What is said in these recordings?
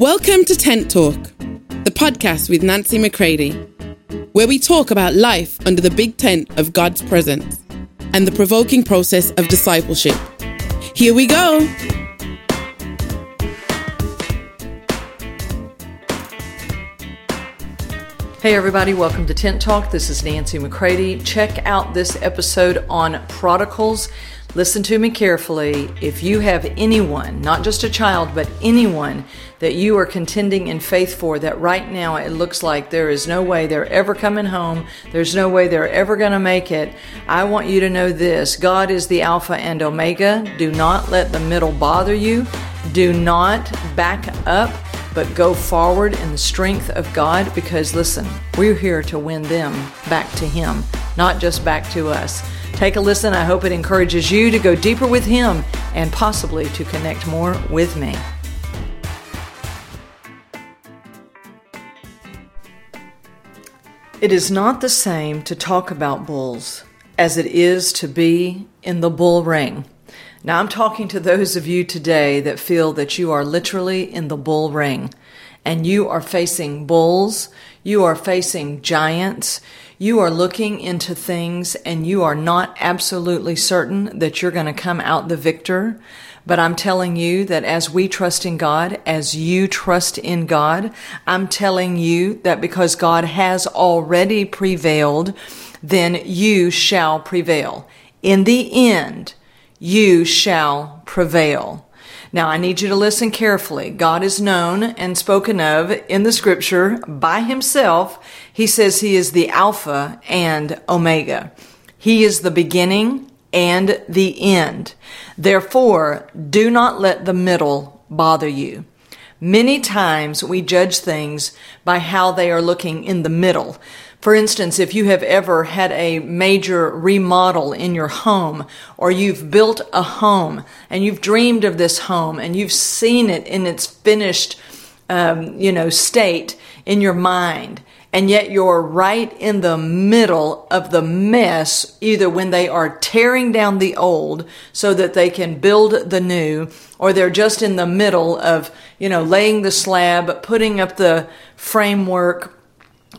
Welcome to Tent Talk, the podcast with Nancy McCready, where we talk about life under the big tent of God's presence and the provoking process of discipleship. Here we go. Hey, everybody, welcome to Tent Talk. This is Nancy McCready. Check out this episode on prodigals. Listen to me carefully. If you have anyone, not just a child, but anyone that you are contending in faith for, that right now it looks like there is no way they're ever coming home, there's no way they're ever going to make it, I want you to know this God is the Alpha and Omega. Do not let the middle bother you. Do not back up but go forward in the strength of God because listen, we're here to win them back to Him, not just back to us. Take a listen. I hope it encourages you to go deeper with Him and possibly to connect more with me. It is not the same to talk about bulls as it is to be in the bull ring. Now, I'm talking to those of you today that feel that you are literally in the bull ring and you are facing bulls, you are facing giants, you are looking into things and you are not absolutely certain that you're going to come out the victor. But I'm telling you that as we trust in God, as you trust in God, I'm telling you that because God has already prevailed, then you shall prevail. In the end, you shall prevail. Now, I need you to listen carefully. God is known and spoken of in the scripture by himself. He says he is the Alpha and Omega. He is the beginning and the end. Therefore, do not let the middle bother you. Many times we judge things by how they are looking in the middle. For instance, if you have ever had a major remodel in your home or you've built a home and you've dreamed of this home and you've seen it in its finished, um, you know, state in your mind, and yet you're right in the middle of the mess, either when they are tearing down the old so that they can build the new, or they're just in the middle of, you know, laying the slab, putting up the framework,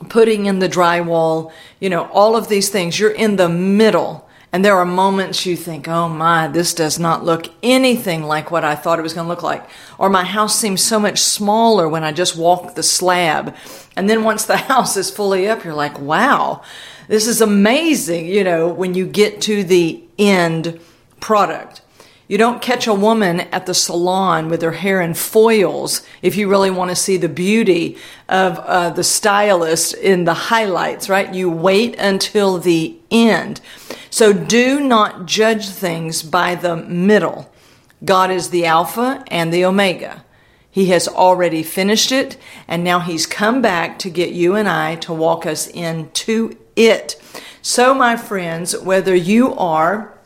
putting in the drywall, you know, all of these things. You're in the middle. And there are moments you think, oh my, this does not look anything like what I thought it was going to look like. Or my house seems so much smaller when I just walk the slab. And then once the house is fully up, you're like, wow, this is amazing, you know, when you get to the end product. You don't catch a woman at the salon with her hair in foils if you really want to see the beauty of uh, the stylist in the highlights, right? You wait until the end. So do not judge things by the middle. God is the Alpha and the Omega. He has already finished it, and now He's come back to get you and I to walk us into it. So, my friends, whether you are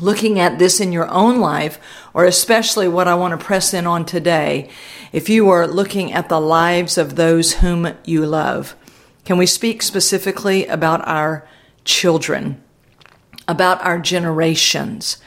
looking at this in your own life, or especially what I want to press in on today, if you are looking at the lives of those whom you love, can we speak specifically about our children, about our generations?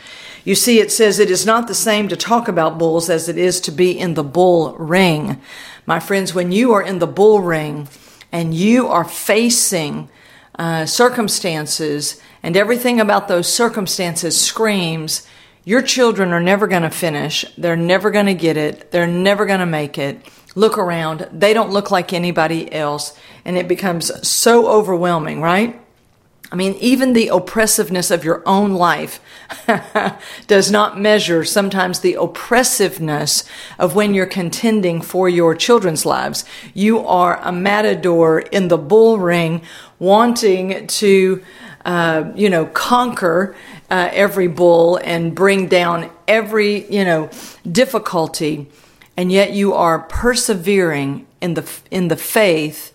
You see, it says it is not the same to talk about bulls as it is to be in the bull ring. My friends, when you are in the bull ring and you are facing uh, circumstances and everything about those circumstances screams, your children are never going to finish. They're never going to get it. They're never going to make it. Look around. They don't look like anybody else. And it becomes so overwhelming, right? I mean, even the oppressiveness of your own life does not measure sometimes the oppressiveness of when you're contending for your children's lives. You are a matador in the bull ring wanting to uh, you know, conquer uh, every bull and bring down every, you know, difficulty, and yet you are persevering in the in the faith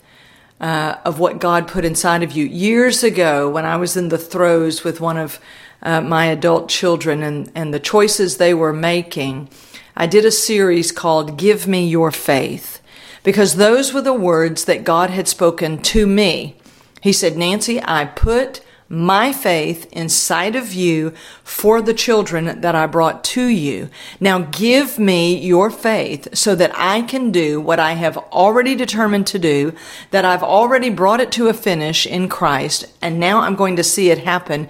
uh, of what God put inside of you. Years ago, when I was in the throes with one of uh, my adult children and and the choices they were making, I did a series called "Give Me Your Faith." Because those were the words that God had spoken to me. He said, Nancy, I put my faith inside of you for the children that I brought to you. Now give me your faith so that I can do what I have already determined to do, that I've already brought it to a finish in Christ, and now I'm going to see it happen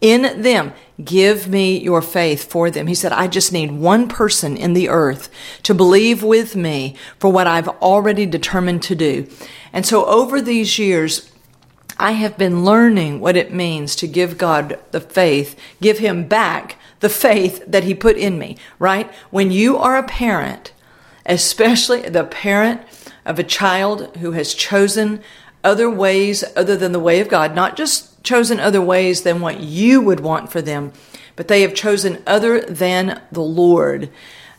in them. Give me your faith for them. He said, I just need one person in the earth to believe with me for what I've already determined to do. And so over these years, I have been learning what it means to give God the faith, give Him back the faith that He put in me, right? When you are a parent, especially the parent of a child who has chosen other ways other than the way of God, not just chosen other ways than what you would want for them, but they have chosen other than the Lord.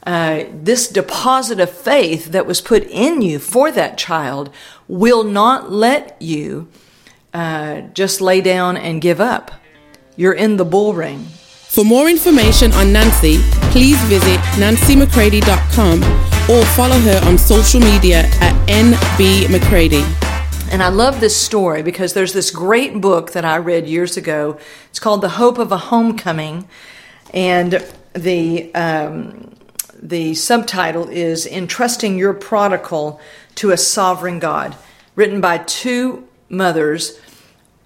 Uh, this deposit of faith that was put in you for that child will not let you uh, just lay down and give up. You're in the bull ring. For more information on Nancy, please visit nancymccready.com or follow her on social media at nbmccready. And I love this story because there's this great book that I read years ago. It's called The Hope of a Homecoming, and the um, the subtitle is "Entrusting Your Prodigal to a Sovereign God," written by two mothers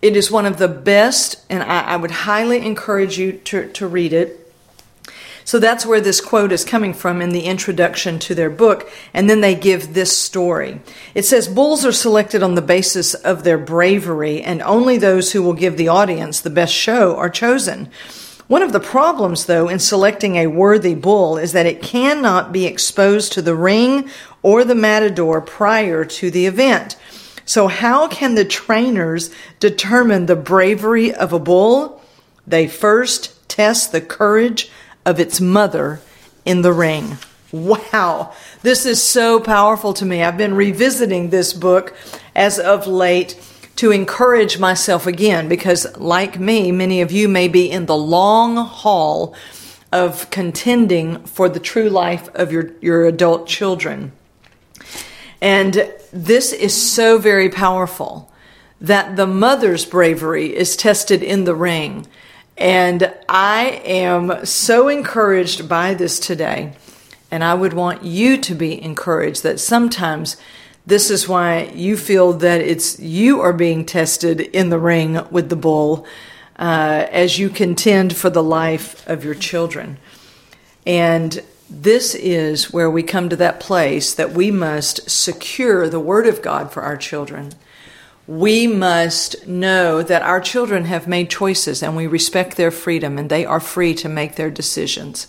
it is one of the best, and I, I would highly encourage you to, to read it. So that's where this quote is coming from in the introduction to their book. And then they give this story. It says Bulls are selected on the basis of their bravery, and only those who will give the audience the best show are chosen. One of the problems, though, in selecting a worthy bull is that it cannot be exposed to the ring or the matador prior to the event. So, how can the trainers determine the bravery of a bull? They first test the courage of its mother in the ring. Wow, this is so powerful to me. I've been revisiting this book as of late to encourage myself again because, like me, many of you may be in the long haul of contending for the true life of your, your adult children. And this is so very powerful that the mother's bravery is tested in the ring. And I am so encouraged by this today. And I would want you to be encouraged that sometimes this is why you feel that it's you are being tested in the ring with the bull uh, as you contend for the life of your children. And this is where we come to that place that we must secure the Word of God for our children. We must know that our children have made choices and we respect their freedom and they are free to make their decisions.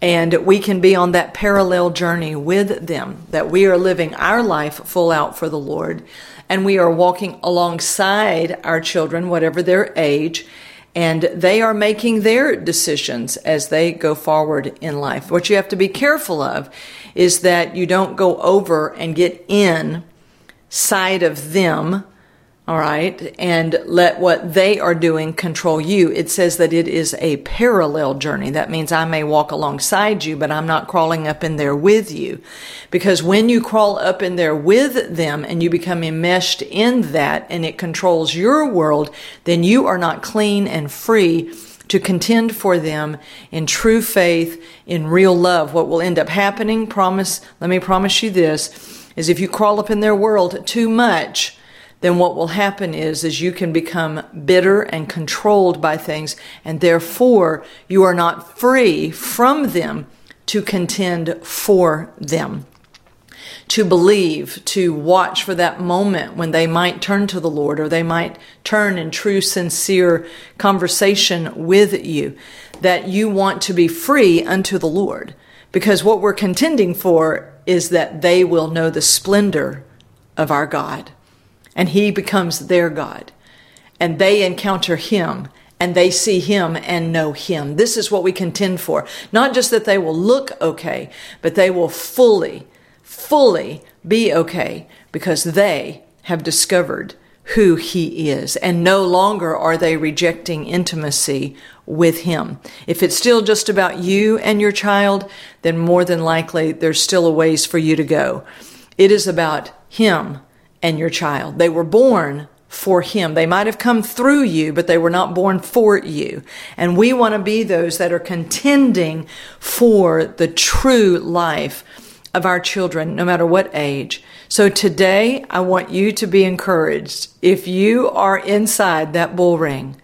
And we can be on that parallel journey with them, that we are living our life full out for the Lord and we are walking alongside our children, whatever their age, and they are making their decisions as they go forward in life. What you have to be careful of is that you don't go over and get in side of them, all right, and let what they are doing control you. It says that it is a parallel journey. That means I may walk alongside you, but I'm not crawling up in there with you. Because when you crawl up in there with them and you become enmeshed in that and it controls your world, then you are not clean and free to contend for them in true faith, in real love. What will end up happening, promise, let me promise you this, is if you crawl up in their world too much, then what will happen is, is you can become bitter and controlled by things, and therefore you are not free from them to contend for them. To believe, to watch for that moment when they might turn to the Lord or they might turn in true, sincere conversation with you, that you want to be free unto the Lord. Because what we're contending for is that they will know the splendor of our God and he becomes their God. And they encounter him and they see him and know him. This is what we contend for. Not just that they will look okay, but they will fully, fully be okay because they have discovered who he is and no longer are they rejecting intimacy with him. If it's still just about you and your child, then more than likely there's still a ways for you to go. It is about him and your child. They were born for Him. They might have come through you, but they were not born for you. And we want to be those that are contending for the true life of our children, no matter what age. So today, I want you to be encouraged. If you are inside that bull ring,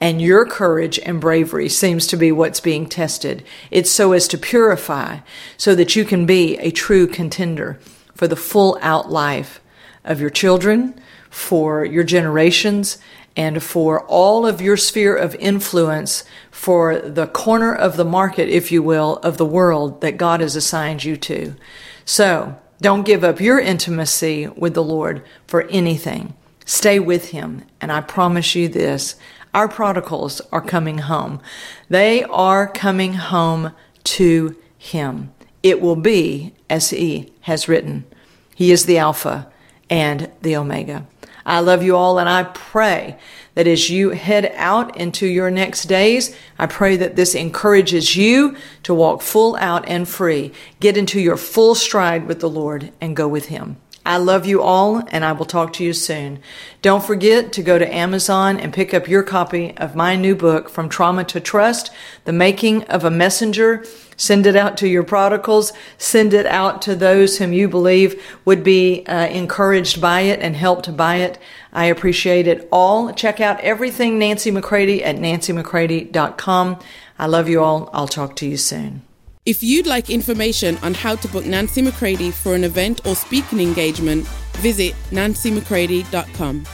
and your courage and bravery seems to be what's being tested. It's so as to purify so that you can be a true contender for the full out life of your children, for your generations, and for all of your sphere of influence for the corner of the market, if you will, of the world that God has assigned you to. So don't give up your intimacy with the Lord for anything. Stay with Him. And I promise you this our prodigals are coming home. They are coming home to Him. It will be as He has written. He is the Alpha and the Omega. I love you all, and I pray that as you head out into your next days, I pray that this encourages you to walk full out and free, get into your full stride with the Lord, and go with Him. I love you all, and I will talk to you soon. Don't forget to go to Amazon and pick up your copy of my new book, From Trauma to Trust The Making of a Messenger. Send it out to your prodigals. Send it out to those whom you believe would be uh, encouraged by it and helped by it. I appreciate it all. Check out everything Nancy McCready at nancymccready.com. I love you all. I'll talk to you soon. If you'd like information on how to book Nancy McCready for an event or speaking engagement, visit nancymccready.com.